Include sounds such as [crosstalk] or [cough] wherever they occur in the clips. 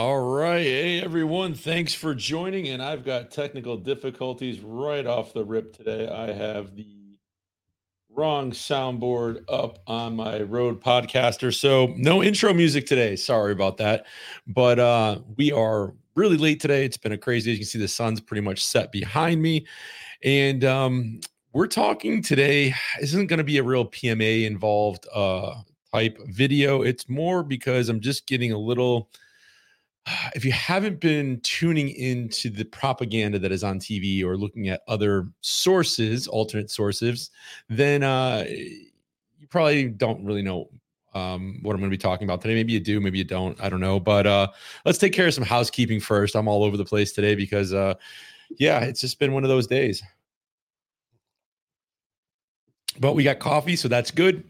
All right. Hey, everyone. Thanks for joining. And I've got technical difficulties right off the rip today. I have the wrong soundboard up on my Rode Podcaster. So, no intro music today. Sorry about that. But uh, we are really late today. It's been a crazy. As you can see, the sun's pretty much set behind me. And um, we're talking today. Isn't going to be a real PMA involved uh, type video. It's more because I'm just getting a little [sighs] if you haven't been tuning into the propaganda that is on TV or looking at other sources, alternate sources, then uh, you probably don't really know um, what I'm going to be talking about today. Maybe you do, maybe you don't. I don't know. But uh, let's take care of some housekeeping first. I'm all over the place today because, uh, yeah, it's just been one of those days. But we got coffee, so that's good.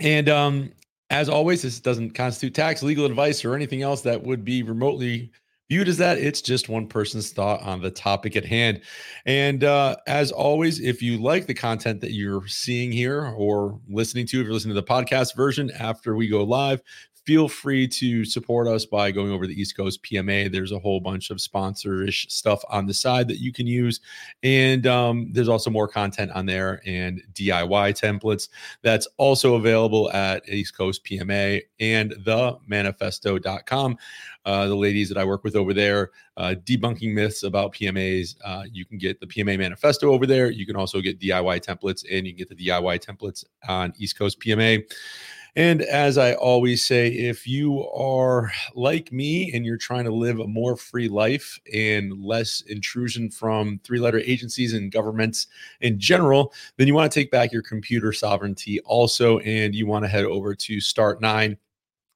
And um, as always, this doesn't constitute tax, legal advice, or anything else that would be remotely viewed as that. It's just one person's thought on the topic at hand. And uh, as always, if you like the content that you're seeing here or listening to, if you're listening to the podcast version after we go live, feel free to support us by going over the East Coast PMA. There's a whole bunch of sponsorish stuff on the side that you can use. And um, there's also more content on there and DIY templates that's also available at East Coast PMA and the manifesto.com. Uh, the ladies that I work with over there, uh, debunking myths about PMAs. Uh, you can get the PMA manifesto over there. You can also get DIY templates, and you can get the DIY templates on East Coast PMA. And as I always say, if you are like me and you're trying to live a more free life and less intrusion from three letter agencies and governments in general, then you want to take back your computer sovereignty also. And you want to head over to Start9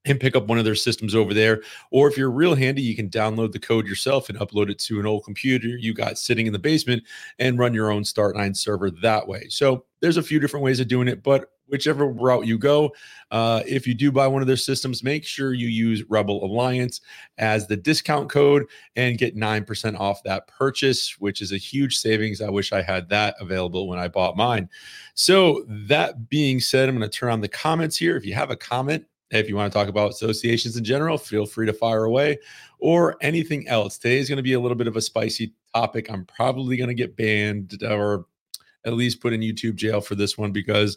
and pick up one of their systems over there. Or if you're real handy, you can download the code yourself and upload it to an old computer you got sitting in the basement and run your own Start9 server that way. So there's a few different ways of doing it, but whichever route you go. Uh, if you do buy one of their systems, make sure you use Rebel Alliance as the discount code and get 9% off that purchase, which is a huge savings. I wish I had that available when I bought mine. So, that being said, I'm going to turn on the comments here. If you have a comment, if you want to talk about associations in general, feel free to fire away or anything else. Today is going to be a little bit of a spicy topic. I'm probably going to get banned or at least put in YouTube jail for this one because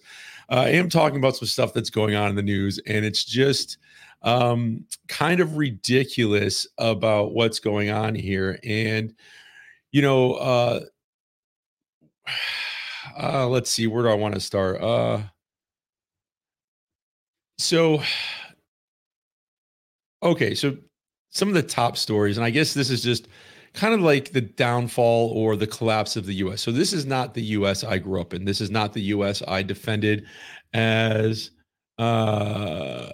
uh, I am talking about some stuff that's going on in the news, and it's just um, kind of ridiculous about what's going on here. And you know, uh, [sighs] uh, let's see, where do I want to start? Uh, so, [sighs] okay, so some of the top stories, and I guess this is just kind of like the downfall or the collapse of the US. So this is not the US I grew up in. This is not the US I defended as uh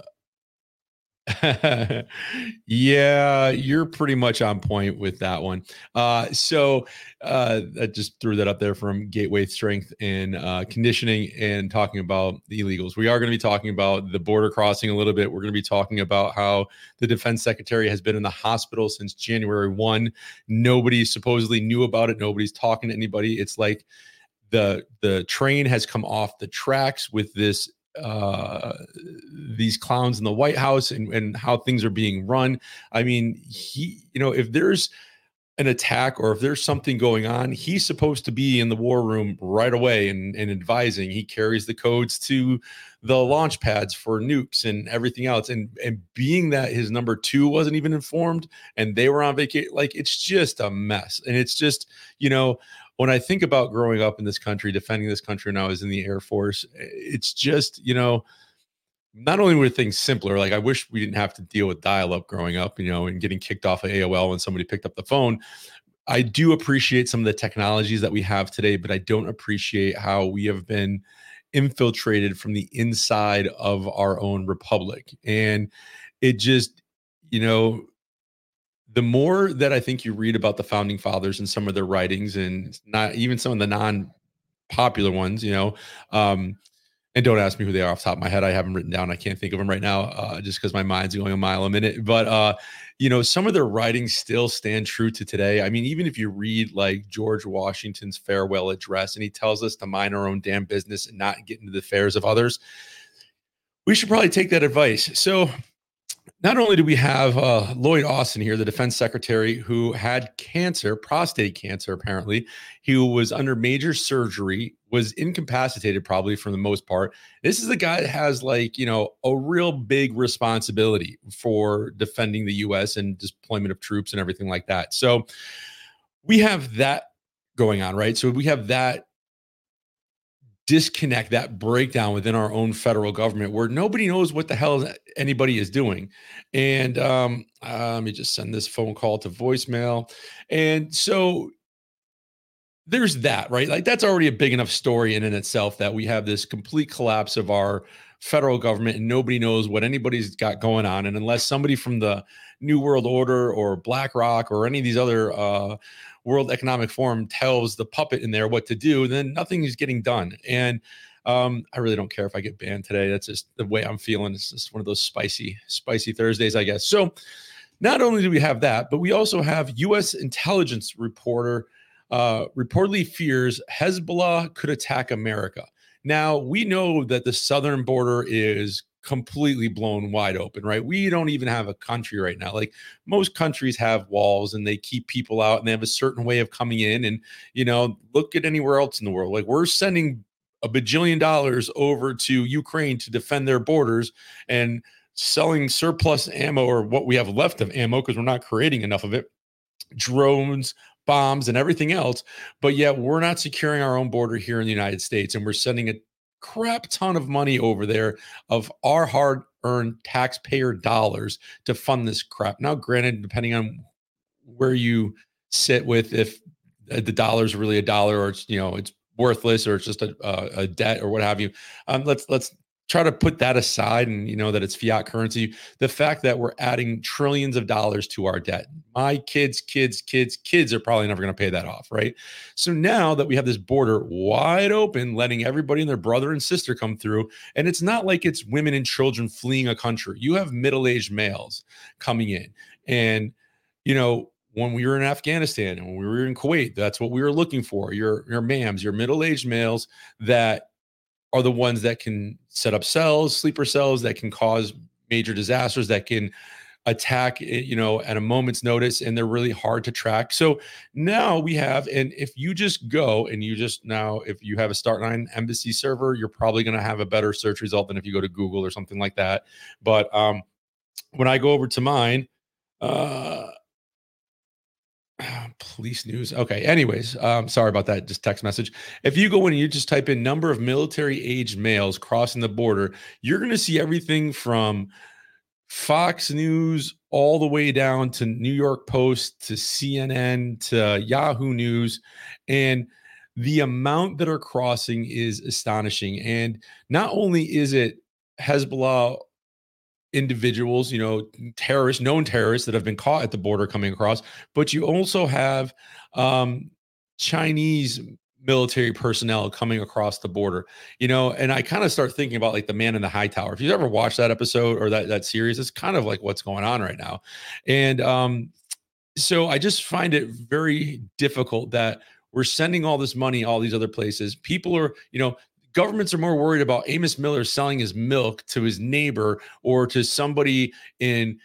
[laughs] yeah, you're pretty much on point with that one. Uh, so uh, I just threw that up there from Gateway Strength and uh, Conditioning and talking about the illegals. We are going to be talking about the border crossing a little bit. We're going to be talking about how the defense secretary has been in the hospital since January 1. Nobody supposedly knew about it. Nobody's talking to anybody. It's like the the train has come off the tracks with this uh these clowns in the white house and, and how things are being run. I mean he you know if there's an attack or if there's something going on he's supposed to be in the war room right away and, and advising. He carries the codes to the launch pads for nukes and everything else. And and being that his number two wasn't even informed and they were on vacation like it's just a mess. And it's just you know when I think about growing up in this country, defending this country, and I was in the Air Force, eh, it's just, you know, not only were things simpler, like I wish we didn't have to deal with dial up growing up, you know, and getting kicked off of AOL when somebody picked up the phone. I do appreciate some of the technologies that we have today, but I don't appreciate how we have been infiltrated from the inside of our own republic. And it just, you know, the more that I think you read about the founding fathers and some of their writings, and not even some of the non-popular ones, you know, um, and don't ask me who they are off the top of my head. I have them written down. I can't think of them right now, uh, just because my mind's going a mile a minute. But uh, you know, some of their writings still stand true to today. I mean, even if you read like George Washington's farewell address, and he tells us to mind our own damn business and not get into the affairs of others, we should probably take that advice. So not only do we have uh, Lloyd Austin here, the defense secretary, who had cancer, prostate cancer, apparently, he was under major surgery, was incapacitated probably for the most part. This is the guy that has like, you know, a real big responsibility for defending the US and deployment of troops and everything like that. So we have that going on, right? So we have that disconnect, that breakdown within our own federal government where nobody knows what the hell anybody is doing. And um, uh, let me just send this phone call to voicemail. And so there's that, right? Like that's already a big enough story in and itself that we have this complete collapse of our federal government and nobody knows what anybody's got going on. And unless somebody from the New World Order or BlackRock or any of these other uh, World Economic Forum tells the puppet in there what to do, then nothing is getting done. And um, I really don't care if I get banned today. That's just the way I'm feeling. It's just one of those spicy, spicy Thursdays, I guess. So not only do we have that, but we also have U.S. intelligence reporter uh, reportedly fears Hezbollah could attack America. Now we know that the southern border is completely blown wide open, right? We don't even have a country right now. Like most countries have walls and they keep people out and they have a certain way of coming in. And, you know, look at anywhere else in the world. Like we're sending a bajillion dollars over to Ukraine to defend their borders and selling surplus ammo or what we have left of ammo because we're not creating enough of it, drones, bombs, and everything else. But yet we're not securing our own border here in the United States and we're sending it crap ton of money over there of our hard earned taxpayer dollars to fund this crap. Now, granted, depending on where you sit with if the dollar is really a dollar or it's you know it's worthless or it's just a, a, a debt or what have you um, let's let's try to put that aside and you know that it's fiat currency the fact that we're adding trillions of dollars to our debt. My kids kids kids kids are probably never going to pay that off right? So now that we have this border wide open letting everybody and their brother and sister come through and it's not like it's women and children fleeing a country. You have middle-aged males coming in. And you know when we were in Afghanistan and when we were in Kuwait, that's what we were looking for. Your your mams, your middle-aged males that are the ones that can set up cells, sleeper cells that can cause major disasters that can attack eh, you know at a moment's notice and they're really hard to track. So now we have and if you just go and you just now if you have a start9 embassy server you're probably going to have a better search result than if you go to google or something like that. But um when i go over to mine uh [sighs] police news. Okay. Anyways, um, sorry about that. Just text message. If you go in and you just type in number of military aged males crossing the border, you're going to see everything from Fox News all the way down to New York Post to CNN to Yahoo News. And the amount that are crossing is astonishing. And not only is it Hezbollah individuals, you know, terrorists, known terrorists that have been caught at the border coming across, but you also have um, Chinese military personnel coming across the border, you know, and I kind of start thinking about like the man in the high tower. If you've ever watched that episode or that that series, it's kind of like what's going on right now. And um, so I just find it very difficult that we're sending all this money all these other places people are you know governments are more worried about Amos Miller selling his milk to his neighbor or to somebody in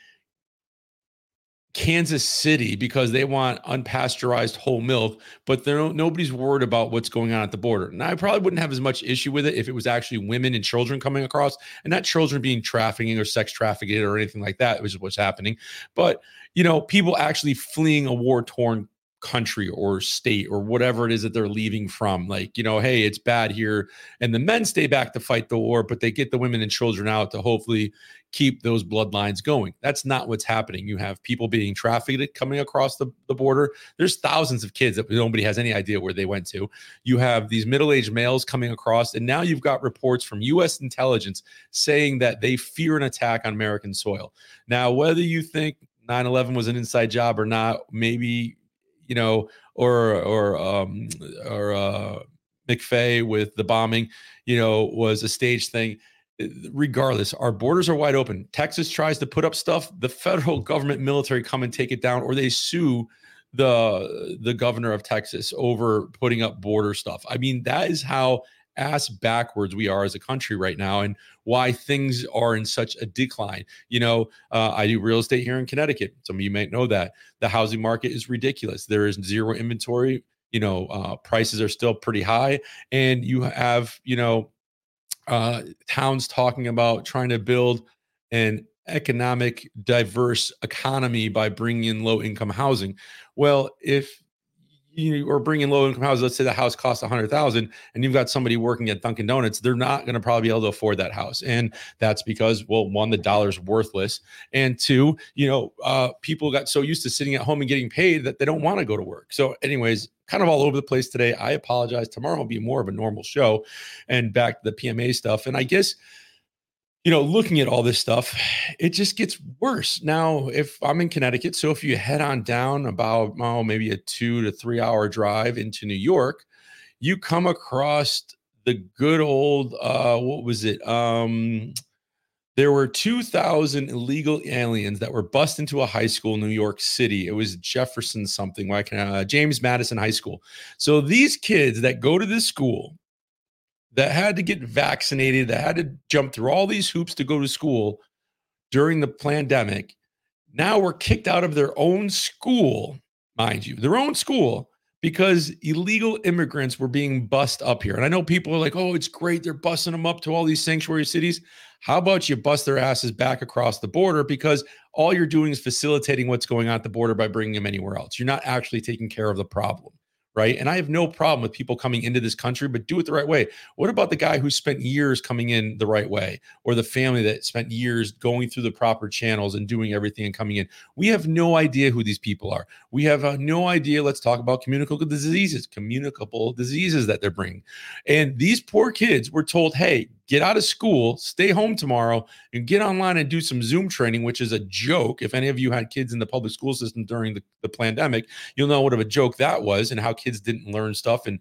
Kansas City because they want unpasteurized whole milk, but they're nobody's worried about what's going on at the border. And I probably wouldn't have as much issue with it if it was actually women and children coming across, and not children being trafficking or sex trafficked or anything like that, which is what's happening. But you know, people actually fleeing a war torn country or state or whatever it is that they're leaving from. Like, you know, hey, it's bad here. And the men stay back to fight the war, but they get the women and children out to hopefully keep those bloodlines going. That's not what's happening. You have people being trafficked coming across the, the border. There's thousands of kids that nobody has any idea where they went to. You have these middle aged males coming across. And now you've got reports from U.S. intelligence saying that they fear an attack on American soil. Now, whether you think 9 11 was an inside job or not, maybe you know, or or um, or uh, McVeigh with the bombing, you know, was a stage thing. Regardless, our borders are wide open. Texas tries to put up stuff. The federal government military come and take it down, or they sue the the governor of Texas over putting up border stuff. I mean, that is how ass backwards we are as a country right now and why things are in such a decline. You know, uh, I do real estate here in Connecticut. Some of you might know that the housing market is ridiculous. There is zero inventory. You know, uh, prices are still pretty high, and you have you know uh, towns talking about trying to build an economic diverse economy by bringing in low income housing well if you are bringing low income houses let's say the house costs a hundred thousand and you've got somebody working at dunkin donuts they're not going to probably be able to afford that house. And that's because well one the dollar's worthless. And two you know uh, people got so used to sitting at home and getting paid that they don't want to go to work. So anyways kind of all over the place today. I apologize. Tomorrow will be more of a normal show and back to the pma stuff. And i guess you know, looking at all this stuff, it just gets worse. Now, if I'm in Connecticut, so if you head on down about oh, maybe a two to three hour drive into New York, you come across the good old uh what was it? Um there were 2000 illegal aliens that were bussed into a high school in New York City. It was Jefferson something, like uh, James Madison High School. So these kids that go to this school that had to get vaccinated, that had to jump through all these hoops to go to school during the pandemic, now were kicked out of their own school, mind you, their own school, because illegal immigrants were being bussed up here. And I know people are like, oh, it's great. They're bussing them up to all these sanctuary cities. How about you bust their asses back across the border? Because all you're doing is facilitating what's going on at the border by bringing them anywhere else. You're not actually taking care of the problem right? And I have no problem with people coming into this country, but do it the right way. What about the guy who spent years coming in the right way, or the family that spent years going through the proper channels and doing everything and coming in? We have no idea who these people are. We have uh, no idea. Let's talk about communicable diseases, communicable diseases that they're bringing. And these poor kids were told, hey, get out of school, stay home tomorrow, and get online and do some Zoom training, which is a joke. If any of you had kids in the public school system during the, the pandemic, you'll know what of a joke that was and how kids didn't learn stuff. And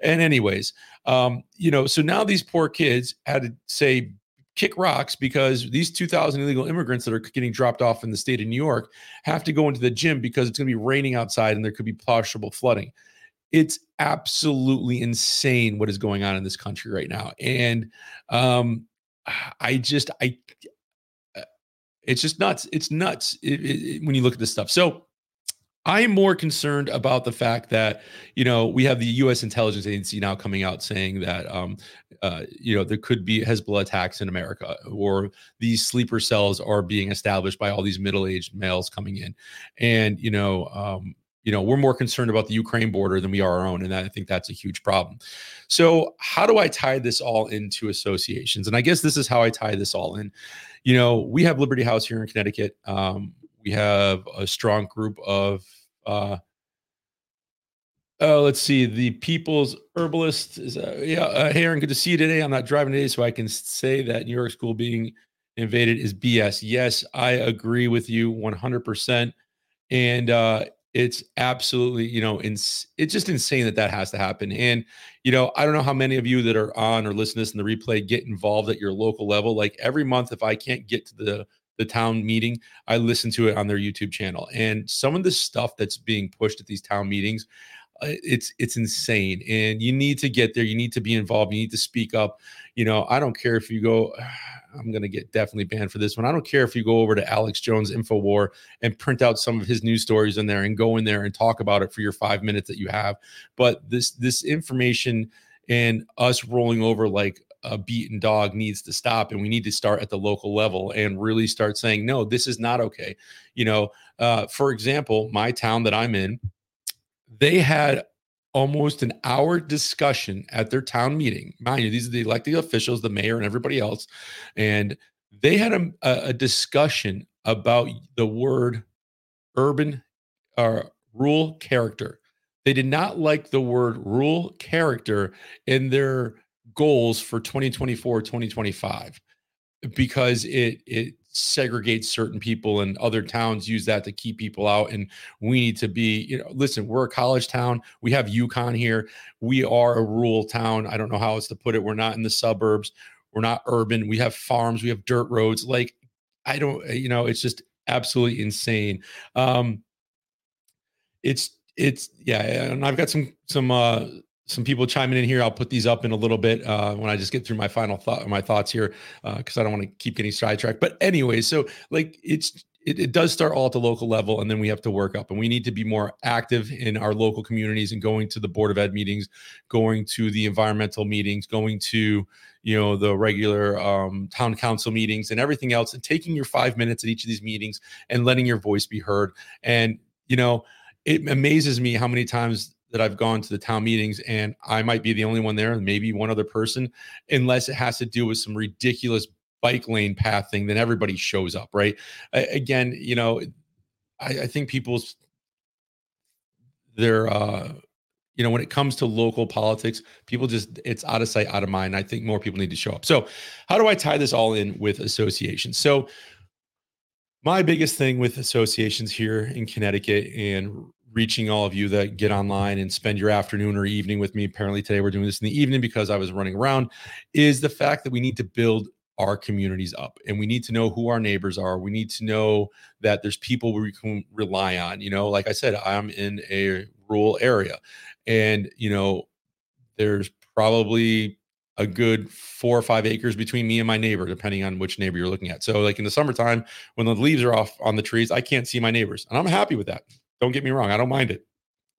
and anyways, um, you know, so now these poor kids had to say kick rocks because these 2000 illegal immigrants that are getting dropped off in the state of New York have to go into the gym because it's going to be raining outside and there could be possible flooding it's absolutely insane what is going on in this country right now. And um i just i uh, it's just nuts. It's nuts it, it, when you look at this stuff. So i'm more concerned about the fact that you know we have the us intelligence agency now coming out saying that um uh, you know there could be hezbollah attacks in america or these sleeper cells are being established by all these middle-aged males coming in. And you know um you know we're more concerned about the ukraine border than we are our own and i think that's a huge problem so how do i tie this all into associations and i guess this is how i tie this all in you know we have liberty house here in connecticut um, we have a strong group of uh, uh, let's see. The People's Herbalist is uh, yeah, uh, Aaron. Good to see you today. I'm not driving today, so I can say that New York school being invaded is BS. Yes, I agree with you 100. percent And uh, it's absolutely you know ins- it's just insane that that has to happen and you know i don't know how many of you that are on or listen to this in the replay get involved at your local level like every month if i can't get to the the town meeting i listen to it on their youtube channel and some of the stuff that's being pushed at these town meetings it's it's insane and you need to get there you need to be involved you need to speak up you know i don't care if you go [sighs] i'm going to get definitely banned for this one i don't care if you go over to alex jones infowar and print out some of his news stories in there and go in there and talk about it for your five minutes that you have but this this information and us rolling over like a beaten dog needs to stop and we need to start at the local level and really start saying no this is not okay you know uh, for example my town that i'm in they had almost an hour discussion at their town meeting. Mind you, these are the elected officials, the mayor, and everybody else. And they had a, a discussion about the word urban or uh, rural character. They did not like the word rural character in their goals for 2024 2025 because it it segregate certain people and other towns use that to keep people out and we need to be you know listen we're a college town we have UConn here we are a rural town i don't know how else to put it we're not in the suburbs we're not urban we have farms we have dirt roads like i don't you know it's just absolutely insane. Um it's it's yeah and i've got some some uh some people chiming in here. I'll put these up in a little bit uh, when I just get through my final thought, my thoughts here, because uh, I don't want to keep getting sidetracked. But anyway, so like it's it, it, does start all at the local level, and then we have to work up, and we need to be more active in our local communities and going to the board of ed meetings, going to the environmental meetings, going to you know the regular um, town council meetings and everything else, and taking your five minutes at each of these meetings and letting your voice be heard. And you know, it amazes me how many times that I've gone to the town meetings and I might be the only one there, maybe one other person, unless it has to do with some ridiculous bike lane path thing, then everybody shows up, right? I, again, you know, I, I think people's they're uh you know when it comes to local politics people just it's out of sight out of mind i think more people need to show up so how do i tie this all in with associations so my biggest thing with associations here in connecticut and reaching all of you that get online and spend your afternoon or evening with me. Apparently, today we're doing this in the evening because I was running around, is the fact that we need to build our communities up and we need to know who our neighbors are. We need to know that there's people we can rely on. You know, like I said, I'm in a rural area and, you know, there's probably a good four or five acres between me and my neighbor, depending on which neighbor you're looking at. So, like in the summertime, when the leaves are off on the trees, I can't see my neighbors, and I'm happy with that. Don't get me wrong. I don't mind it.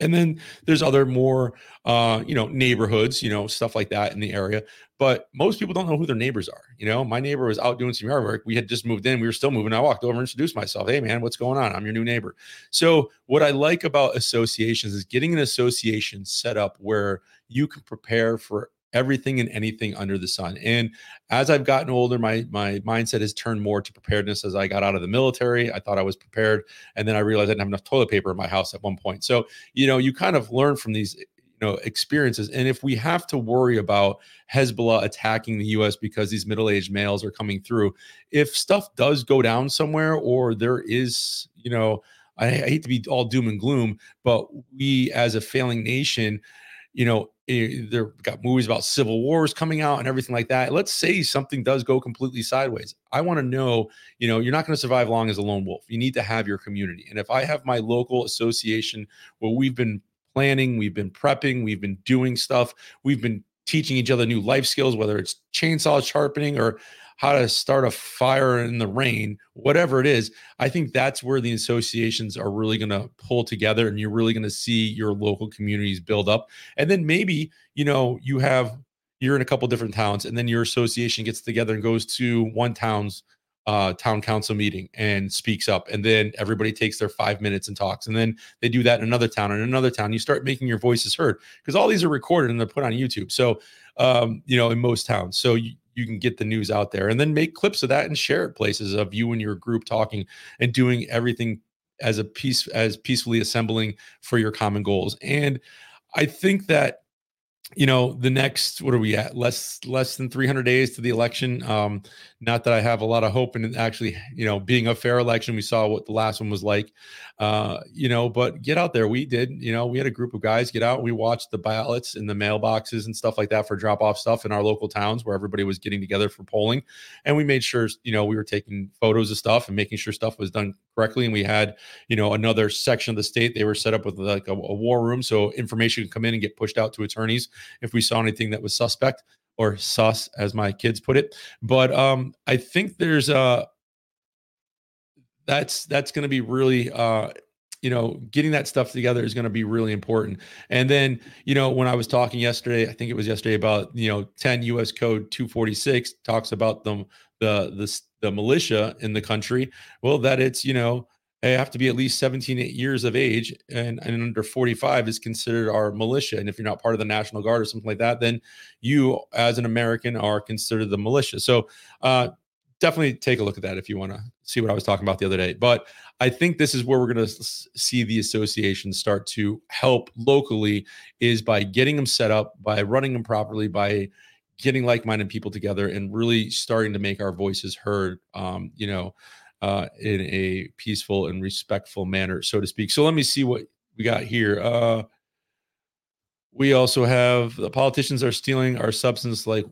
And then there's other more, uh, you know, neighborhoods, you know, stuff like that in the area. But most people don't know who their neighbors are. You know, my neighbor was out doing some yard work. We had just moved in. We were still moving. I walked over and introduced myself. Hey, man, what's going on? I'm your new neighbor. So, what I like about associations is getting an association set up where you can prepare for everything and anything under the sun. And as I've gotten older, my my mindset has turned more to preparedness. As I got out of the military, I thought I was prepared, and then I realized I didn't have enough toilet paper in my house at one point. So you know, you kind of learn from these you know experiences. And if we have to worry about Hezbollah attacking the U.S. because these middle-aged males are coming through, if stuff does go down somewhere, or there is you know. I, I hate to be all doom and gloom, but we as a failing nation, you know, eh, they've got movies about civil wars coming out and everything like that. Let's say something does go completely sideways. I want to know, you know, you're not going to survive long as a lone wolf. You need to have your community. And if I have my local association where we've been planning, we've been prepping, we've been doing stuff, we've been teaching each other new life skills, whether it's chainsaw sharpening or how to start a fire in the rain, whatever it is. I think that's where the associations are really going to pull together and you're really going to see your local communities build up. And then maybe, you know, you have you're in a couple different towns and then your association gets together and goes to one town's uh, town council meeting and speaks up. And then everybody takes their five minutes and talks. And then they do that in another town and another town. You start making your voices heard because all these are recorded and they're put on youtube. So um, you know in most towns. So you, you can get the news out there and then make clips of that and share it places of you and your group talking and doing everything as a piece as peacefully assembling for your common goals. And i think that you know the next what are we at? Less less than 300 days to the election. Um not that i have a lot of hope in actually you know being a fair election. We saw what the last one was like uh you know but get out there. We did you know we had a group of guys get out. We watched the ballots in the mailboxes and stuff like that for drop off stuff in our local towns where everybody was getting together for polling. And we made sure you know we were taking photos of stuff and making sure stuff was done correctly. And we had you know another section of the state they were set up with like a, a war room so information could come in and get pushed out to attorneys if we saw anything that was suspect or sus, as my kids put it. But um, I think there's a that's that's going to be really uh, you know getting that stuff together is going to be really important and then you know when i was talking yesterday i think it was yesterday about you know 10 us code 246 talks about the the the, the militia in the country well that it's you know they have to be at least 17 years of age and, and under 45 is considered our militia. And if you're not part of the National Guard or something like that, then you, as an American, are considered the militia. So uh, definitely take a look at that if you want to see what I was talking about the other day. But I think this is where we're going to see the associations start to help locally is by getting them set up, by running them properly, by getting like-minded people together and really starting to make our voices heard. Um, you know, uh, in a peaceful and respectful manner, so to speak. So let me see what we got here. Uh, we also have the politicians are stealing our substance like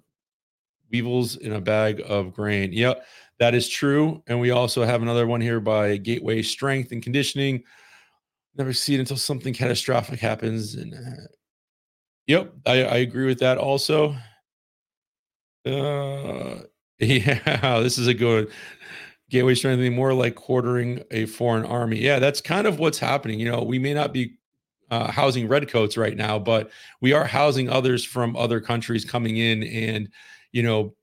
weevils in a bag of grain. Yep, that is true. And we also have another one here by Gateway Strength and Conditioning. Never see it until something catastrophic happens. And uh, Yep, I, I agree with that also. Uh, [laughs] yeah, this is a good gateway strengthening, more like quartering a foreign army. Yeah, that's kind of what's happening. You know, we may not be uh, housing redcoats right now, but we are housing others from other countries coming in and, you know,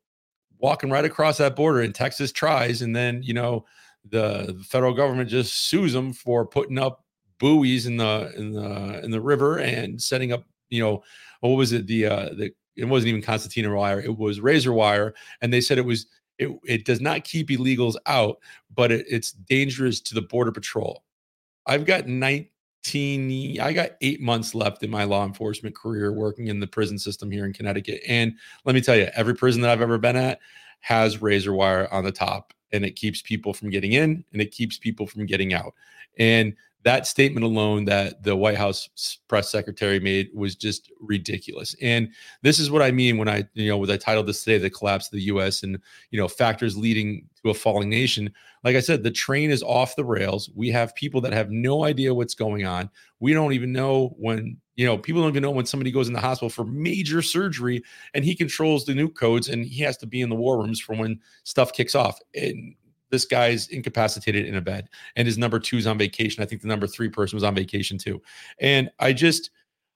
walking right across that border. And Texas tries, and then you know the, federal government just sues them for putting up buoys in the in the in the river and setting up, you know, what was it? The uh, the it wasn't even concertina wire; it was razor wire, and they said it was it, it does not keep illegals out, but it, it's dangerous to the border patrol. I've got 19, I got eight months left in my law enforcement career working in the prison system here in Connecticut. And let me tell you, every prison that I've ever been at has razor wire on the top and it keeps people from getting in and it keeps people from getting out. And that statement alone that the White House press secretary made was just ridiculous. And this is what I mean when I, you know, when I titled this today, "The Collapse of the U.S." and you know factors leading to a falling nation. Like I said, the train is off the rails. We have people that have no idea what's going on. We don't even know when, you know, people don't even know when somebody goes in the hospital for major surgery, and he controls the nuke codes, and he has to be in the war rooms for when stuff kicks off. And this guy's incapacitated in a bed and his number two is on vacation. I think the number three person was on vacation too. And I just,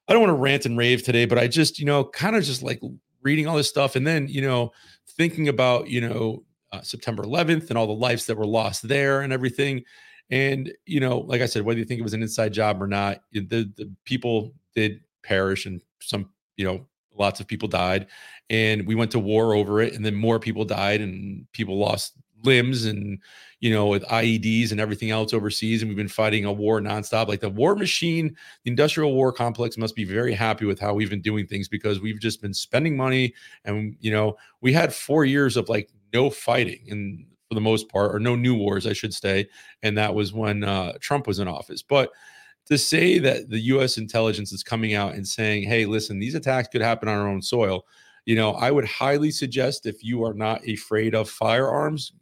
I don't want to rant and rave today, but I just, you know, kind of just like reading all this stuff and then, you know, thinking about, you know, uh, September 11th and all the lives that were lost there and everything. And, you know, like I said, whether you think it was an inside job or not, the, the people did perish and some, you know, lots of people died and we went to war over it and then more people died and people lost limbs and you know with IEDs and everything else overseas and we've been fighting a war nonstop like the war machine the industrial war complex must be very happy with how we've been doing things because we've just been spending money and you know we had 4 years of like no fighting and for the most part or no new wars I should say and that was when uh, Trump was in office. But to say that the US intelligence is coming out and saying hey listen these attacks could happen on our own soil you know, I would highly suggest if you are not afraid of firearms,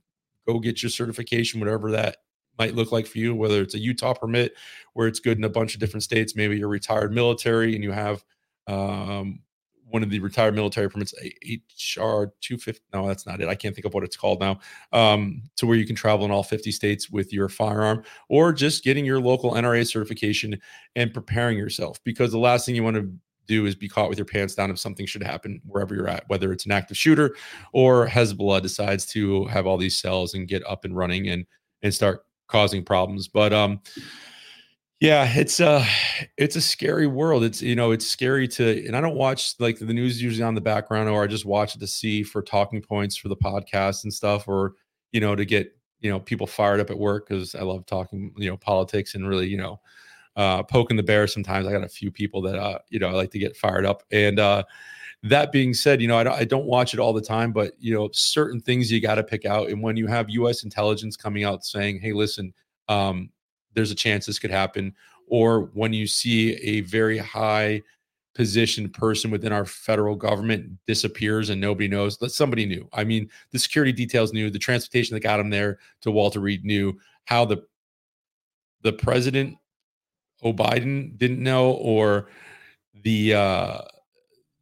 go get your certification, whatever that might look like for you, whether it's a Utah permit where it's good in a bunch of different states. Maybe you're retired military and you have um, one of the retired military permits, HR 250. No, that's not it. I can't think of what it's called now. Um, to where you can travel in all 50 states with your firearm, or just getting your local NRA certification and preparing yourself. Because the last thing you want to do is be caught with your pants down if something should happen wherever you're at, whether it's an active shooter or Hezbollah decides to have all these cells and get up and running and and start causing problems. But um yeah, it's a it's a scary world. It's you know, it's scary to and I don't watch like the news usually on the background or I just watch it to see for talking points for the podcast and stuff or you know to get you know people fired up at work because I love talking you know politics and really you know uh, poking the bear sometimes. I got a few people that uh, you know I like to get fired up. And uh, that being said, you know I don't, I don't watch it all the time, but you know certain things you got to pick out. And when you have U.S. intelligence coming out saying, "Hey, listen, um, there's a chance this could happen," or when you see a very high positioned person within our federal government disappears and nobody knows that somebody knew. I mean, the security details knew, the transportation that got him there to Walter Reed knew how the the president Oh, Biden didn't know, or the uh,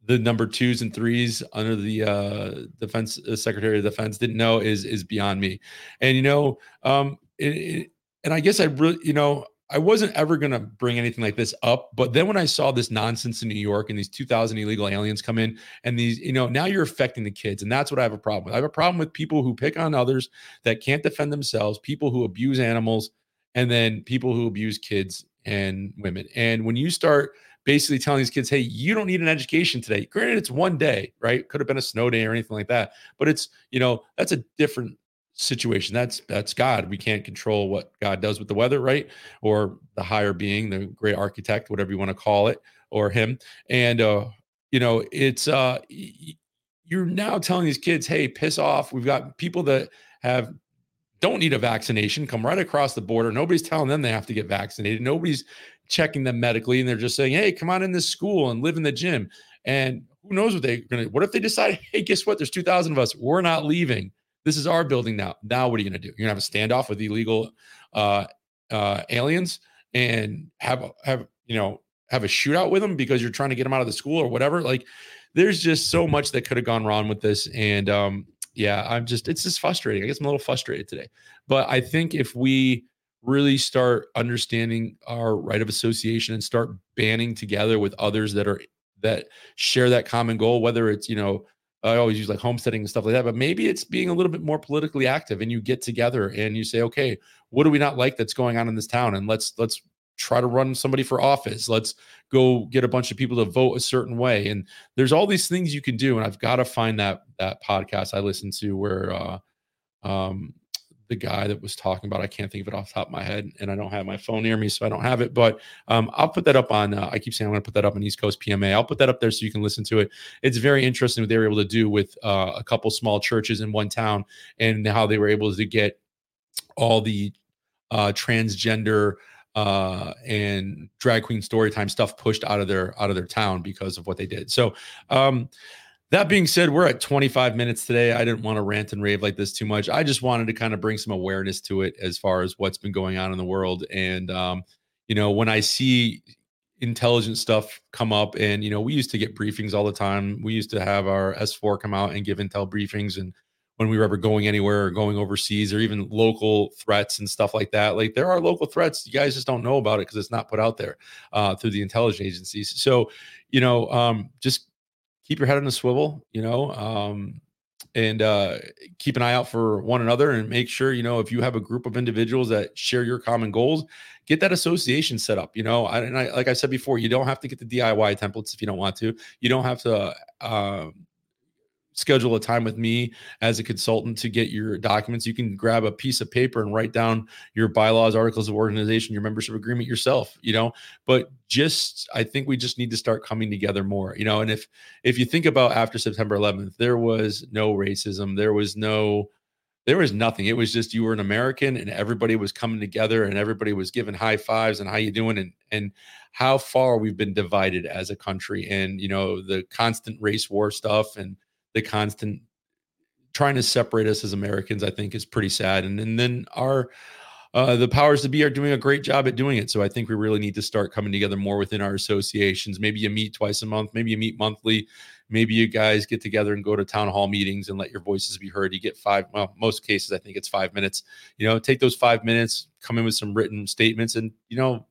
the number twos and threes under the uh, defense uh, secretary of defense didn't know is is beyond me. And you know, um, it, it, and I guess I really, you know, I wasn't ever going to bring anything like this up, but then when I saw this nonsense in New York and these 2,000 illegal aliens come in, and these, you know, now you're affecting the kids, and that's what I have a problem with. I have a problem with people who pick on others that can't defend themselves, people who abuse animals, and then people who abuse kids and women. And when you start basically telling these kids, hey, you don't need an education today, granted, it's one day, right? Could have been a snow day or anything like that, but it's, you know, that's a different situation. That's that's God. We can't control what God does with the weather, right? Or the higher being, the great architect, whatever you want to call it, or him. And uh, you know, it's uh you're now telling these kids, hey, piss off. We've got people that have don't need a vaccination come right across the border. Nobody's telling them they have to get vaccinated. Nobody's checking them medically, and they're just saying, "Hey, come on in this school and live in the gym." And who knows what they're gonna? What if they decide, [laughs] "Hey, guess what? There's 2,000 of us. We're not leaving. This is our building now. Now, what are you gonna do? You're gonna have a standoff with illegal uh, uh, aliens and have have you know have a shootout with them because you're trying to get them out of the school or whatever. Like, there's just so much that could have gone wrong with this. And um, yeah, I'm just, it's just frustrating. I guess I'm a little frustrated today. But I think if we really start understanding our right of association and start banding together with others that are that share that common goal, whether it's, you know, I always use like homesteading and stuff like that, but maybe it's being a little bit more politically active and you get together and you say, okay, what do we not like that's going on in this town? And let's let's try to run somebody for office. Let's go get a bunch of people to vote a certain way. And there's all these things you can do. And I've got to find that that podcast I listened to where uh um the guy that was talking about. I can't think of it off the top of my head, and I don't have my phone near me, so I don't have it. But um, I'll put that up on. Uh, I keep saying I'm going to put that up on East Coast PMA. I'll put that up there so you can listen to it. It's very interesting what they were able to do with uh, a couple small churches in one town, and how they were able to get all the uh, transgender uh and drag queen storytime stuff pushed out of their out of their town because of what they did so um that being said, we're at 25 minutes today. I didn't want to rant and rave like this too much. I just wanted to kind of bring some awareness to it as far as what's been going on in the world. And, um, you know, when I see intelligent stuff come up, and, you know, we used to get briefings all the time. We used to have our S4 come out and give intel briefings. And when we were ever going anywhere or going overseas or even local threats and stuff like that, like there are local threats. You guys just don't know about it because it's not put out there uh, through the intelligence agencies. So, you know, um, just keep your head on the swivel, you know, um, and uh, keep an eye out for one another and make sure, you know, if you have a group of individuals that share your common goals, get that association set up. You know, I, and I, like I said before, you don't have to get the DIY templates if you don't want to. You don't have to uh, schedule a time with me as a consultant to get your documents. You can grab a piece of paper and write down your bylaws, articles of organization, your membership agreement yourself, you know. But just I think we just need to start coming together more, you know. And if if you think about after September 11th, there was no racism, there was no there was nothing. It was just you were an American and everybody was coming together and everybody was giving high fives and how you doing and and how far we've been divided as a country and you know the constant race war stuff and the constant trying to separate us as Americans, I think is pretty sad. And, and then our uh, the powers to be are doing a great job at doing it. So I think we really need to start coming together more within our associations. Maybe you meet twice a month, maybe you meet monthly, maybe you guys get together and go to town hall meetings and let your voices be heard. You get five, well, most cases, I think it's five minutes. You know, take those five minutes, come in with some written statements, and you know,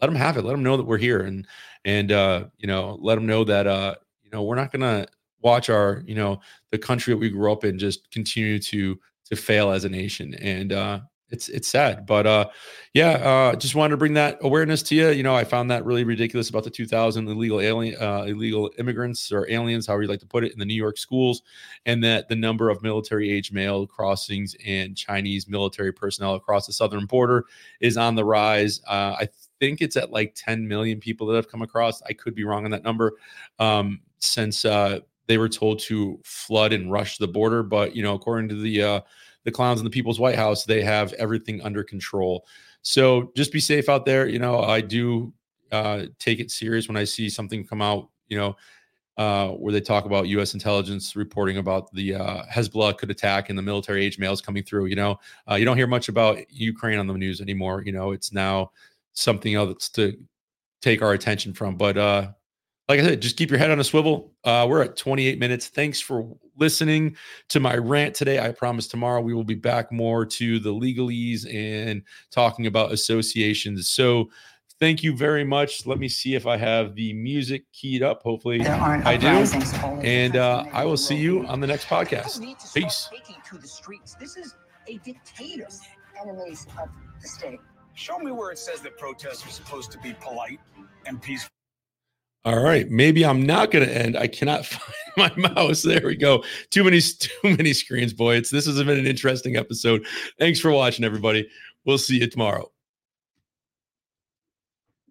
let them have it. Let them know that we're here, and and uh, you know, let them know that uh, you know, we're not gonna watch our you know the country that we grew up in just continue to to fail as a nation. And uh it's it's sad but uh yeah uh just wanted to bring that awareness to you you know i found that really ridiculous about the 2000 illegal alien uh illegal immigrants or aliens however you like to put it in the new york schools and that the number of military age male crossings and chinese military personnel across the southern border is on the rise. Uh i think it's at like 10 million people that have come across. I could be wrong on that number um since uh they were told to flood and rush the border. But you know, according to the uh, the clowns in the People's White House, they have everything under control. So just be safe out there. You know, I do uh, take it serious when I see something come out. You know. Uh, where they talk about U.S. intelligence reporting about the uh, Hezbollah could attack and the military age males coming through. You know, uh, you don't hear much about Ukraine on the news anymore. You know, it's now something else to take our attention from. But uh, like I said, just keep your head on a swivel. Uh, we're at 28 minutes. Thanks for listening to my rant today. I promise tomorrow we will be back more to the legalese and talking about associations. So thank you very much. Let me see if I have the music keyed up. Hopefully I do. And uh, I will see you on the next podcast. Peace. To the streets. This is a dictator. Enemies of the state. Show me where it says that protests are supposed to be polite and peaceful. All right, maybe I'm not going to end. I cannot [laughs] find my mouse. There we go. Too many, [laughs] too many screens, boy. It's this has been an interesting episode. Thanks for watching, everybody. We'll see you tomorrow.